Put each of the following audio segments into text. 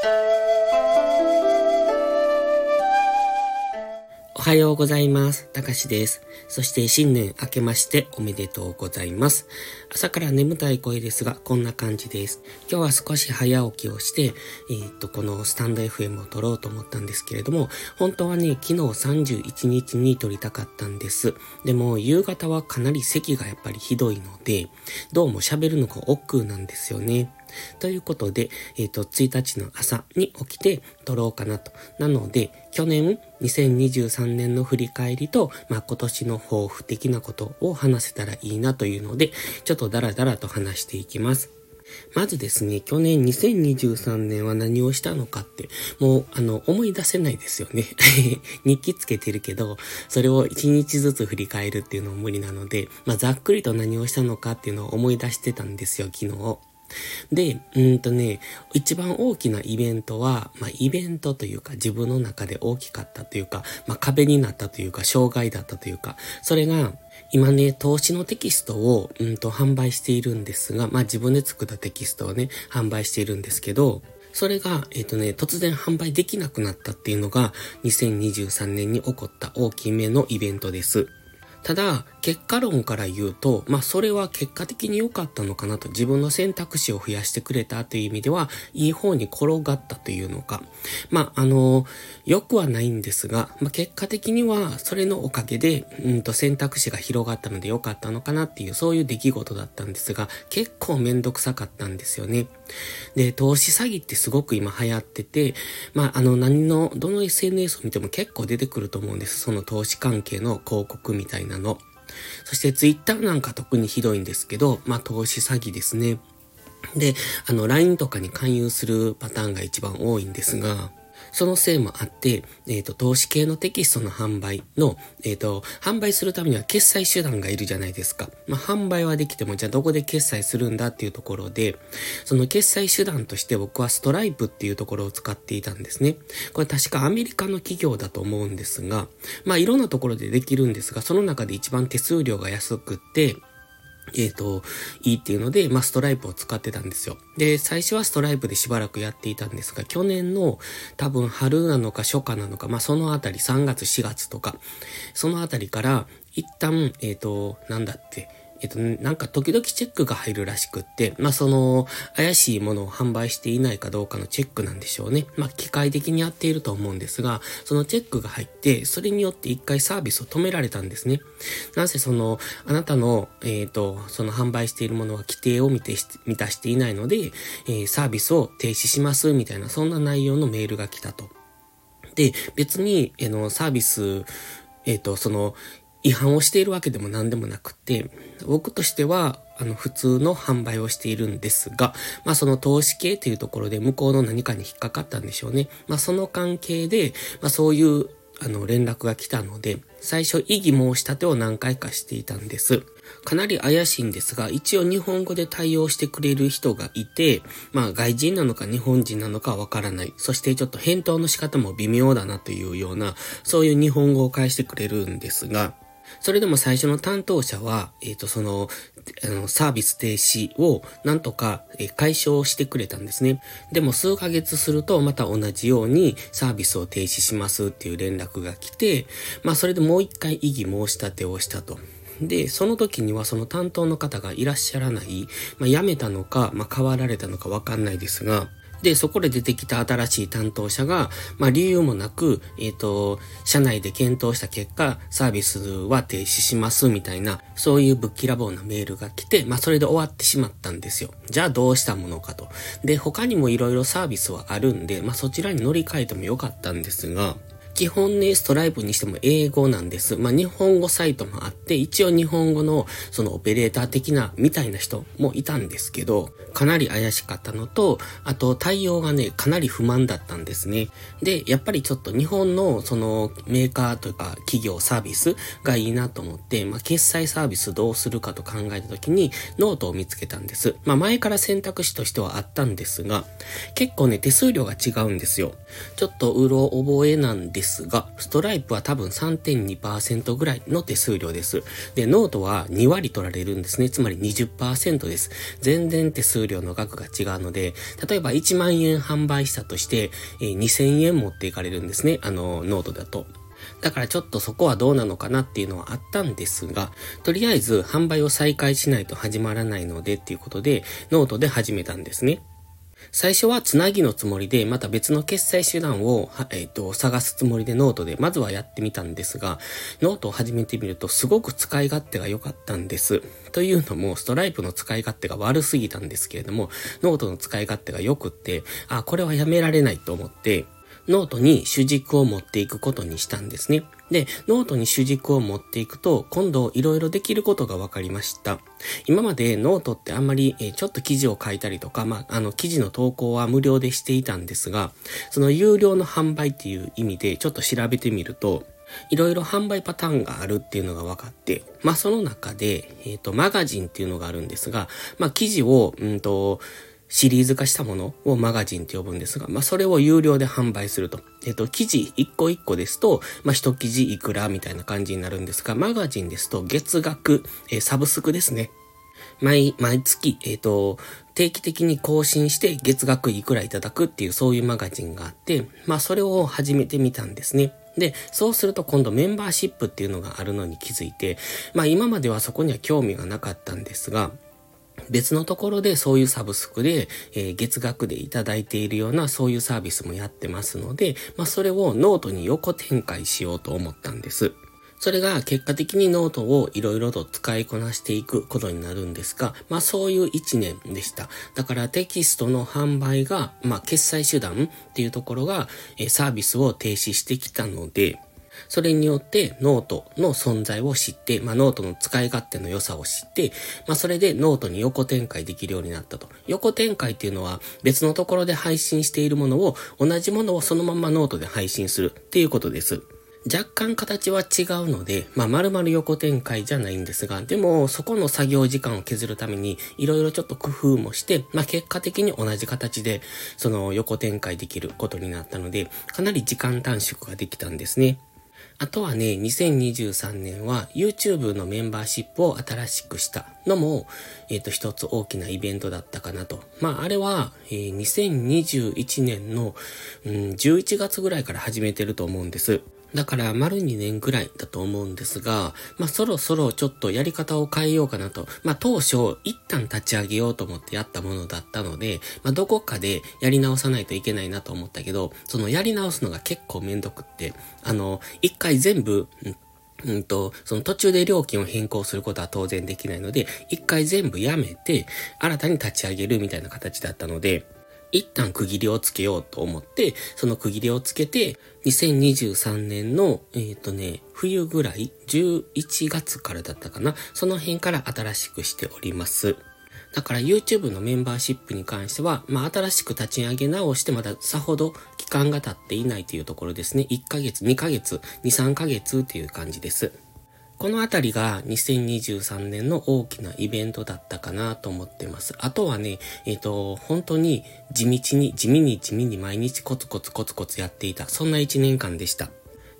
おはようございます。たかしです。そして新年明けましておめでとうございます。朝から眠たい声ですが、こんな感じです。今日は少し早起きをして、えー、っと、このスタンド FM を撮ろうと思ったんですけれども、本当はね、昨日31日に撮りたかったんです。でも、夕方はかなり咳がやっぱりひどいので、どうも喋るのが億劫なんですよね。ということで、えっ、ー、と、1日の朝に起きて撮ろうかなと。なので、去年、2023年の振り返りと、まあ、今年の抱負的なことを話せたらいいなというので、ちょっとダラダラと話していきます。まずですね、去年2023年は何をしたのかって、もう、あの、思い出せないですよね。日記つけてるけど、それを1日ずつ振り返るっていうのも無理なので、まあ、ざっくりと何をしたのかっていうのを思い出してたんですよ、昨日。で、うんとね、一番大きなイベントは、まあ、イベントというか、自分の中で大きかったというか、まあ、壁になったというか、障害だったというか、それが、今ね、投資のテキストを、うんと、販売しているんですが、まあ、自分で作ったテキストをね、販売しているんですけど、それが、えっ、ー、とね、突然販売できなくなったっていうのが、2023年に起こった大きめのイベントです。ただ、結果論から言うと、まあそれは結果的に良かったのかなと、自分の選択肢を増やしてくれたという意味では、いい方に転がったというのか。まああの、良くはないんですが、まあ結果的にはそれのおかげで、うんと選択肢が広がったので良かったのかなっていう、そういう出来事だったんですが、結構めんどくさかったんですよね。で、投資詐欺ってすごく今流行ってて、まああの何の、どの SNS を見ても結構出てくると思うんです。その投資関係の広告みたいなの。そしてツイッターなんか特にひどいんですけど、まあ投資詐欺ですね。で、あの LINE とかに勧誘するパターンが一番多いんですが、そのせいもあって、えっ、ー、と、投資系のテキストの販売の、えっ、ー、と、販売するためには決済手段がいるじゃないですか。まあ、販売はできても、じゃあどこで決済するんだっていうところで、その決済手段として僕はストライプっていうところを使っていたんですね。これ確かアメリカの企業だと思うんですが、まあ、いろんなところでできるんですが、その中で一番手数料が安くって、えっ、ー、と、いいっていうので、まあ、ストライプを使ってたんですよ。で、最初はストライプでしばらくやっていたんですが、去年の多分春なのか初夏なのか、まあ、そのあたり3月4月とか、そのあたりから、一旦、えっ、ー、と、なんだって、えっと、なんか時々チェックが入るらしくって、まあその、怪しいものを販売していないかどうかのチェックなんでしょうね。まあ機械的にやっていると思うんですが、そのチェックが入って、それによって一回サービスを止められたんですね。なぜその、あなたの、えっ、ー、と、その販売しているものは規定を満たしていないので、えー、サービスを停止しますみたいな、そんな内容のメールが来たと。で、別に、えの、サービス、えっ、ー、と、その、違反をしているわけでも何でもなくて、僕としては、あの、普通の販売をしているんですが、まあその投資系というところで向こうの何かに引っかかったんでしょうね。まあその関係で、まあそういう、あの、連絡が来たので、最初異議申し立てを何回かしていたんです。かなり怪しいんですが、一応日本語で対応してくれる人がいて、まあ外人なのか日本人なのかわからない。そしてちょっと返答の仕方も微妙だなというような、そういう日本語を返してくれるんですが、それでも最初の担当者は、えっ、ー、と、その、あの、サービス停止をなんとか、え解消してくれたんですね。でも数ヶ月するとまた同じようにサービスを停止しますっていう連絡が来て、まあそれでもう一回異議申し立てをしたと。で、その時にはその担当の方がいらっしゃらない、まあ辞めたのか、まあ変わられたのかわかんないですが、で、そこで出てきた新しい担当者が、まあ理由もなく、えっ、ー、と、社内で検討した結果、サービスは停止しますみたいな、そういうぶっきらぼうなメールが来て、まあそれで終わってしまったんですよ。じゃあどうしたものかと。で、他にも色々サービスはあるんで、まあそちらに乗り換えてもよかったんですが、基本ね、ストライプにしても英語なんです。まあ、日本語サイトもあって、一応日本語のそのオペレーター的なみたいな人もいたんですけど、かなり怪しかったのと、あと対応がね、かなり不満だったんですね。で、やっぱりちょっと日本のそのメーカーというか企業サービスがいいなと思って、まあ、決済サービスどうするかと考えた時にノートを見つけたんです。まあ、前から選択肢としてはあったんですが、結構ね、手数料が違うんですよ。ちょっとうろ覚えなんですですが、ストライプは多分3.2%ぐらいの手数料です。で、ノートは2割取られるんですね。つまり20%です。全然手数料の額が違うので、例えば1万円販売したとして、えー、2000円持っていかれるんですね。あの、ノートだと。だからちょっとそこはどうなのかなっていうのはあったんですが、とりあえず販売を再開しないと始まらないのでっていうことで、ノートで始めたんですね。最初はつなぎのつもりで、また別の決済手段を、えっ、ー、と、探すつもりでノートで、まずはやってみたんですが、ノートを始めてみると、すごく使い勝手が良かったんです。というのも、ストライプの使い勝手が悪すぎたんですけれども、ノートの使い勝手が良くって、あ、これはやめられないと思って、ノートに主軸を持っていくことにしたんですね。で、ノートに主軸を持っていくと、今度いろいろできることが分かりました。今までノートってあんまり、えちょっと記事を書いたりとか、まあ、あの、記事の投稿は無料でしていたんですが、その有料の販売っていう意味でちょっと調べてみると、いろいろ販売パターンがあるっていうのが分かって、まあその中で、えっ、ー、と、マガジンっていうのがあるんですが、まあ記事を、うんと、シリーズ化したものをマガジンって呼ぶんですが、まあ、それを有料で販売すると。えっ、と、記事一個一個ですと、まあ、一記事いくらみたいな感じになるんですが、マガジンですと月額、えー、サブスクですね。毎、毎月、えっ、ー、と、定期的に更新して月額いくらいただくっていうそういうマガジンがあって、まあそれを始めてみたんですね。で、そうすると今度メンバーシップっていうのがあるのに気づいて、まあ今まではそこには興味がなかったんですが、別のところでそういうサブスクで、えー、月額でいただいているようなそういうサービスもやってますので、まあそれをノートに横展開しようと思ったんです。それが結果的にノートをいろいろと使いこなしていくことになるんですが、まあそういう一年でした。だからテキストの販売が、まあ決済手段っていうところが、サービスを停止してきたので、それによってノートの存在を知って、まあ、ノートの使い勝手の良さを知って、まあ、それでノートに横展開できるようになったと。横展開っていうのは別のところで配信しているものを同じものをそのままノートで配信するっていうことです。若干形は違うので、まあ、丸々横展開じゃないんですが、でも、そこの作業時間を削るために、いろいろちょっと工夫もして、まあ、結果的に同じ形で、その横展開できることになったので、かなり時間短縮ができたんですね。あとはね、2023年は YouTube のメンバーシップを新しくしたのも、えっ、ー、と、一つ大きなイベントだったかなと。まあ、あれは、えー、2021年の、うん、11月ぐらいから始めてると思うんです。だから丸2年ぐらいだと思うんですが、まあそろそろちょっとやり方を変えようかなと。まあ当初一旦立ち上げようと思ってやったものだったので、まあどこかでやり直さないといけないなと思ったけど、そのやり直すのが結構めんどくって、あの、一回全部、うんと、その途中で料金を変更することは当然できないので、一回全部やめて、新たに立ち上げるみたいな形だったので、一旦区切りをつけようと思って、その区切りをつけて、2023年の、えっ、ー、とね、冬ぐらい、11月からだったかな、その辺から新しくしております。だから YouTube のメンバーシップに関しては、まあ新しく立ち上げ直してまださほど期間が経っていないというところですね。1ヶ月、2ヶ月、2、3ヶ月っていう感じです。このあたりが2023年の大きなイベントだったかなと思ってます。あとはね、えっ、ー、と、本当に地道に、地味に地味に毎日コツコツコツコツやっていた、そんな1年間でした。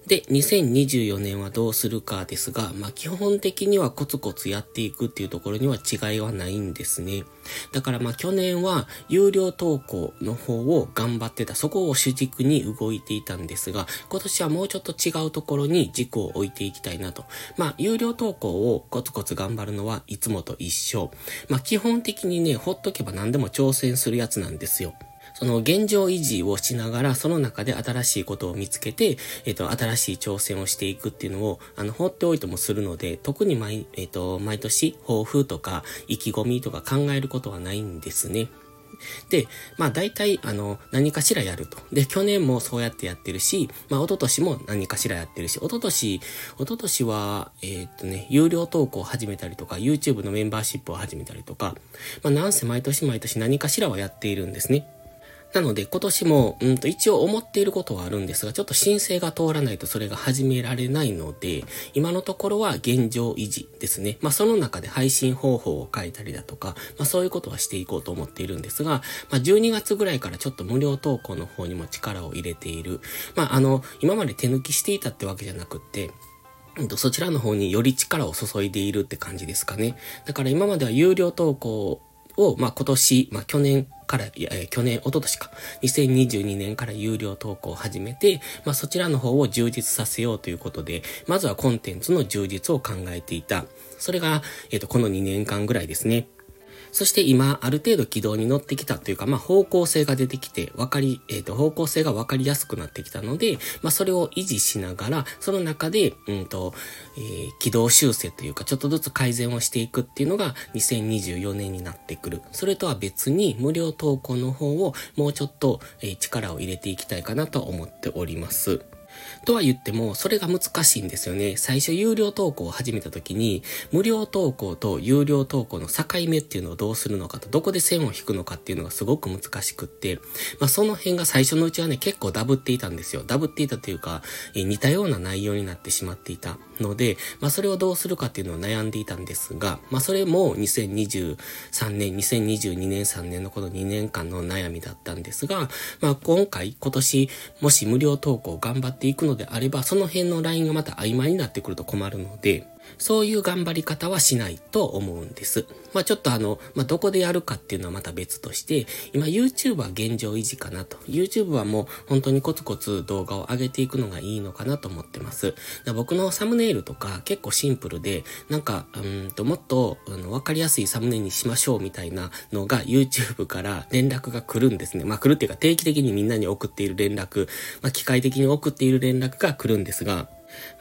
で、2024年はどうするかですが、まあ、基本的にはコツコツやっていくっていうところには違いはないんですね。だからま去年は有料投稿の方を頑張ってた、そこを主軸に動いていたんですが、今年はもうちょっと違うところに軸を置いていきたいなと。まあ有料投稿をコツコツ頑張るのはいつもと一緒。まあ基本的にね、ほっとけば何でも挑戦するやつなんですよ。その現状維持をしながら、その中で新しいことを見つけて、えっ、と、新しい挑戦をしていくっていうのを、あの、放っておいてもするので、特に毎、えっ、と、毎年、抱負とか、意気込みとか考えることはないんですね。で、まあ大体、あの、何かしらやると。で、去年もそうやってやってるし、まあ一昨年も何かしらやってるし、一昨年、一昨年は、えー、っとね、有料投稿を始めたりとか、YouTube のメンバーシップを始めたりとか、まあなんせ毎年毎年何かしらはやっているんですね。なので今年も、うんと一応思っていることはあるんですが、ちょっと申請が通らないとそれが始められないので、今のところは現状維持ですね。まあその中で配信方法を書いたりだとか、まあそういうことはしていこうと思っているんですが、まあ12月ぐらいからちょっと無料投稿の方にも力を入れている。まああの、今まで手抜きしていたってわけじゃなくって、そちらの方により力を注いでいるって感じですかね。だから今までは有料投稿を、まあ、今年、まあ、去年から、いや、去年、おととしか、2022年から有料投稿を始めて、まあ、そちらの方を充実させようということで、まずはコンテンツの充実を考えていた。それが、えっ、ー、と、この2年間ぐらいですね。そして今、ある程度軌道に乗ってきたというか、まあ、方向性が出てきて、わかり、えっ、ー、と、方向性がわかりやすくなってきたので、まあ、それを維持しながら、その中で、うんと、えー、軌道修正というか、ちょっとずつ改善をしていくっていうのが、2024年になってくる。それとは別に、無料投稿の方を、もうちょっと、えー、力を入れていきたいかなと思っております。とは言っても、それが難しいんですよね。最初有料投稿を始めた時に、無料投稿と有料投稿の境目っていうのをどうするのかと、どこで線を引くのかっていうのがすごく難しくって、まあその辺が最初のうちはね、結構ダブっていたんですよ。ダブっていたというか、え似たような内容になってしまっていたので、まあそれをどうするかっていうのを悩んでいたんですが、まあそれも2023年、2022年3年のこの2年間の悩みだったんですが、まあ今回、今年、もし無料投稿頑張っていくのであれば、その辺のラインがまた曖昧になってくると困るので、そういう頑張り方はしないと思うんです。まあちょっとあの、まあどこでやるかっていうのはまた別として、今 YouTube は現状維持かなと。YouTube はもう本当にコツコツ動画を上げていくのがいいのかなと思ってます。僕のサムネイルとか結構シンプルで、なんか、うんともっとあの分かりやすいサムネにしましょうみたいなのが YouTube から連絡が来るんですね。まあ来るっていうか定期的にみんなに送っている連絡、まあ機械的に送っている連絡が来るんですが、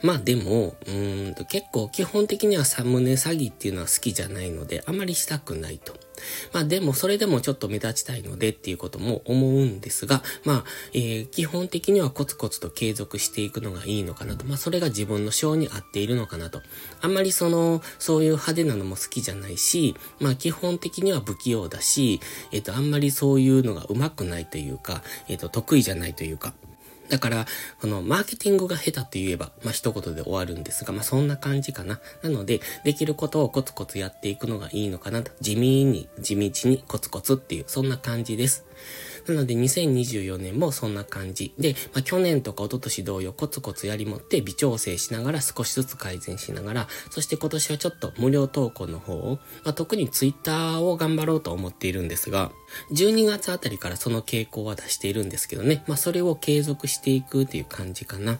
まあでも、うんと結構基本的にはサムネ詐欺っていうのは好きじゃないので、あまりしたくないと。まあでもそれでもちょっと目立ちたいのでっていうことも思うんですが、まあ、えー、基本的にはコツコツと継続していくのがいいのかなと。まあそれが自分の性に合っているのかなと。あんまりその、そういう派手なのも好きじゃないし、まあ基本的には不器用だし、えっ、ー、と、あんまりそういうのが上手くないというか、えっ、ー、と、得意じゃないというか、だから、このマーケティングが下手って言えば、まあ一言で終わるんですが、まあそんな感じかな。なので、できることをコツコツやっていくのがいいのかなと。地味に、地道にコツコツっていう、そんな感じです。なので2024年もそんな感じで、まあ、去年とか一昨年同様コツコツやりもって微調整しながら少しずつ改善しながら、そして今年はちょっと無料投稿の方を、まあ、特にツイッターを頑張ろうと思っているんですが、12月あたりからその傾向は出しているんですけどね、まあ、それを継続していくっていう感じかな。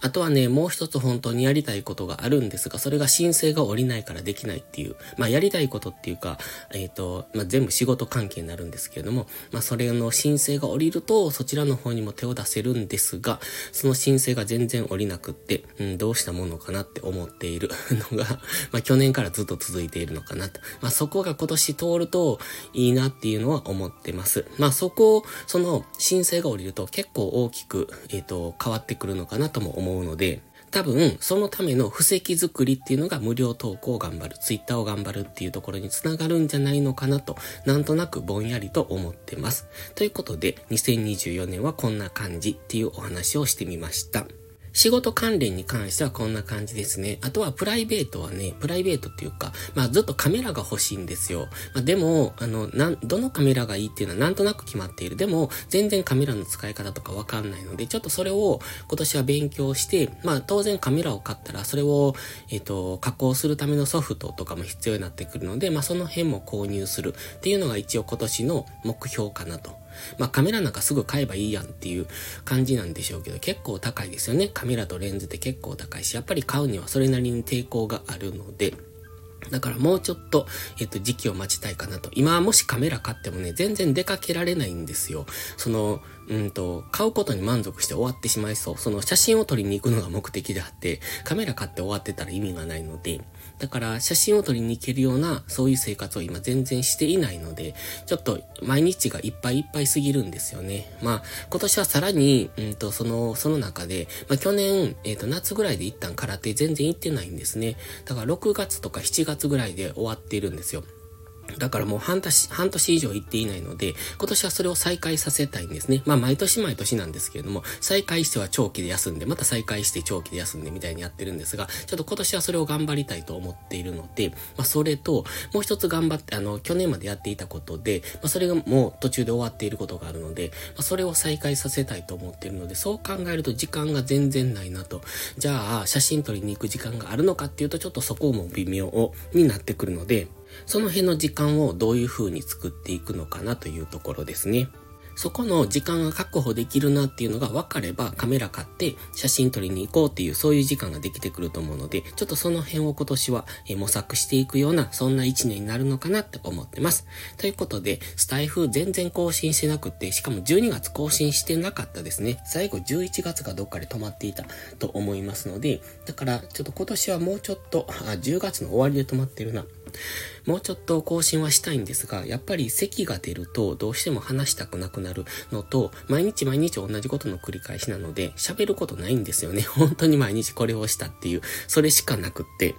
あとはね、もう一つ本当にやりたいことがあるんですが、それが申請が下りないからできないっていう、まあやりたいことっていうか、えっ、ー、と、まあ全部仕事関係になるんですけれども、まあそれの申請が下りると、そちらの方にも手を出せるんですが、その申請が全然下りなくって、うん、どうしたものかなって思っているのが、まあ去年からずっと続いているのかなと。まあそこが今年通るといいなっていうのは思ってます。まあそこを、その申請が下りると結構大きく、えっ、ー、と、変わってくるのかなとも思思うので、多分、そのための布石作りっていうのが無料投稿を頑張る、ツイッターを頑張るっていうところにつながるんじゃないのかなと、なんとなくぼんやりと思ってます。ということで、2024年はこんな感じっていうお話をしてみました。仕事関連に関してはこんな感じですね。あとはプライベートはね、プライベートっていうか、まあずっとカメラが欲しいんですよ。まあでも、あの、なん、どのカメラがいいっていうのはなんとなく決まっている。でも、全然カメラの使い方とかわかんないので、ちょっとそれを今年は勉強して、まあ当然カメラを買ったら、それを、えっ、ー、と、加工するためのソフトとかも必要になってくるので、まあその辺も購入するっていうのが一応今年の目標かなと。まあカメラなんかすぐ買えばいいやんっていう感じなんでしょうけど、結構高いですよね。カメラとレンズって結構高いし、やっぱり買うにはそれなりに抵抗があるので、だからもうちょっと、えっと、時期を待ちたいかなと。今もしカメラ買ってもね、全然出かけられないんですよ。その、うんと、買うことに満足して終わってしまいそう。その写真を撮りに行くのが目的であって、カメラ買って終わってたら意味がないので、だから写真を撮りに行けるようなそういう生活を今全然していないので、ちょっと毎日がいっぱいいっぱいすぎるんですよね。まあ今年はさらに、うんとその、その中で、まあ去年、えっ、ー、と夏ぐらいで一旦空手全然行ってないんですね。だから6月とか7月ぐらいで終わっているんですよ。だからもう半年、半年以上行っていないので、今年はそれを再開させたいんですね。まあ毎年毎年なんですけれども、再開しては長期で休んで、また再開して長期で休んでみたいにやってるんですが、ちょっと今年はそれを頑張りたいと思っているので、まあそれと、もう一つ頑張って、あの、去年までやっていたことで、まあそれがもう途中で終わっていることがあるので、まあそれを再開させたいと思っているので、そう考えると時間が全然ないなと。じゃあ、写真撮りに行く時間があるのかっていうと、ちょっとそこも微妙になってくるので、その辺の時間をどういう風に作っていくのかなというところですね。そこの時間が確保できるなっていうのが分かればカメラ買って写真撮りに行こうっていうそういう時間ができてくると思うので、ちょっとその辺を今年は模索していくようなそんな一年になるのかなって思ってます。ということで、スタイフ全然更新してなくて、しかも12月更新してなかったですね。最後11月がどっかで止まっていたと思いますので、だからちょっと今年はもうちょっと、あ、10月の終わりで止まってるな。もうちょっと更新はしたいんですが、やっぱり咳が出るとどうしても話したくなくなるのと、毎日毎日同じことの繰り返しなので、喋ることないんですよね。本当に毎日これをしたっていう、それしかなくって。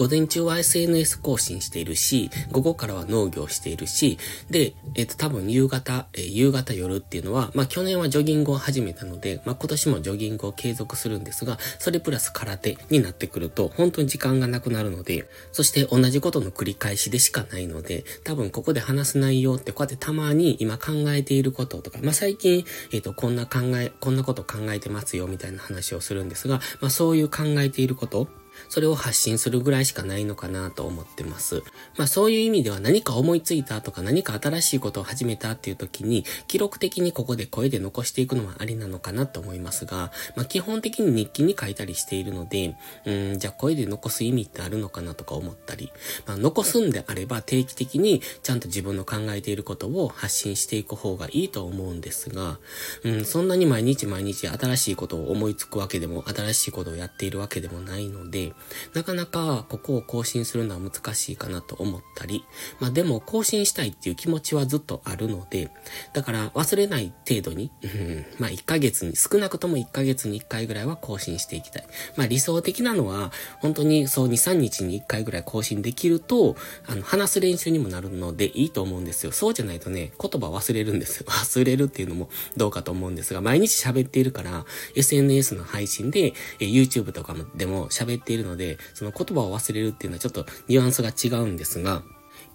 午前中は SNS 更新しているし、午後からは農業しているし、で、えっ、と、多分夕方、えー、夕方夜っていうのは、まあ去年はジョギングを始めたので、まあ今年もジョギングを継続するんですが、それプラス空手になってくると、本当に時間がなくなるので、そして同じことの繰り返しでしかないので、多分ここで話す内容ってこうやってたまに今考えていることとか、まあ最近、えっ、と、こんな考え、こんなこと考えてますよみたいな話をするんですが、まあそういう考えていること、それを発信するぐらいしかないのかなと思ってます。まあそういう意味では何か思いついたとか何か新しいことを始めたっていう時に記録的にここで声で残していくのはありなのかなと思いますが、まあ基本的に日記に書いたりしているので、うん、じゃあ声で残す意味ってあるのかなとか思ったり、まあ残すんであれば定期的にちゃんと自分の考えていることを発信していく方がいいと思うんですが、うん、そんなに毎日毎日新しいことを思いつくわけでも新しいことをやっているわけでもないので、なかなかここを更新するのは難しいかなと思ったり、まあでも更新したいっていう気持ちはずっとあるので、だから忘れない程度に、うん、まあ1ヶ月に、少なくとも1ヶ月に1回ぐらいは更新していきたい。まあ理想的なのは、本当にそう2、3日に1回ぐらい更新できると、あの、話す練習にもなるのでいいと思うんですよ。そうじゃないとね、言葉忘れるんです。忘れるっていうのもどうかと思うんですが、毎日喋っているから、SNS の配信で、YouTube とかでも喋っているので、その言葉を忘れるっていうのはちょっとニュアンスが違うんですが、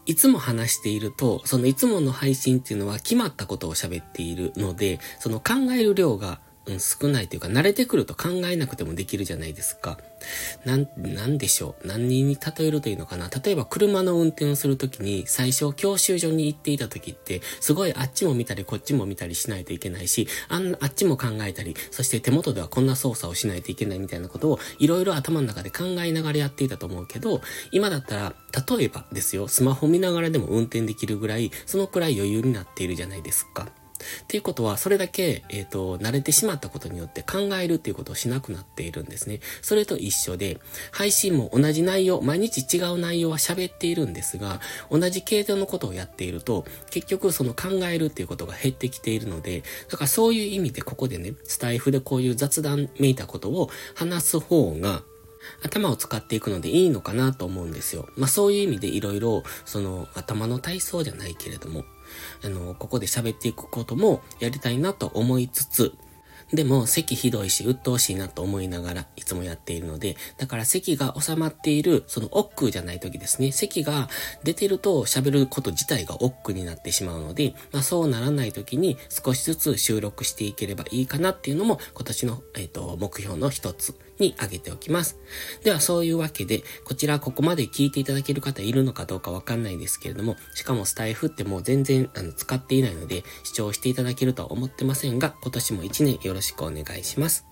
いつも話していると、そのいつもの配信っていうのは決まったことを喋っているので、その考える量がうん、少ないというか、慣れてくると考えなくてもできるじゃないですか。なん、なんでしょう。何に例えるというのかな。例えば車の運転をするときに、最初教習所に行っていたときって、すごいあっちも見たりこっちも見たりしないといけないし、あん、あっちも考えたり、そして手元ではこんな操作をしないといけないみたいなことを、いろいろ頭の中で考えながらやっていたと思うけど、今だったら、例えばですよ、スマホ見ながらでも運転できるぐらい、そのくらい余裕になっているじゃないですか。っていうことは、それだけ、えっ、ー、と、慣れてしまったことによって考えるっていうことをしなくなっているんですね。それと一緒で、配信も同じ内容、毎日違う内容は喋っているんですが、同じ系統のことをやっていると、結局その考えるっていうことが減ってきているので、だからそういう意味でここでね、スタイフでこういう雑談めいたことを話す方が、頭を使っていくのでいいのかなと思うんですよ。まあそういう意味でいろいろ、その頭の体操じゃないけれども、あの、ここで喋っていくこともやりたいなと思いつつ、でも、咳ひどいし、鬱陶しいなと思いながら、いつもやっているので、だから咳が収まっている、その億劫じゃない時ですね。咳が出てると喋ること自体が億劫になってしまうので、まあそうならない時に少しずつ収録していければいいかなっていうのも、今年の、えっ、ー、と、目標の一つに上げておきます。では、そういうわけで、こちらここまで聞いていただける方いるのかどうかわかんないですけれども、しかもスタイフってもう全然あの使っていないので、視聴していただけるとは思ってませんが、今年も1年よろしくお願いします。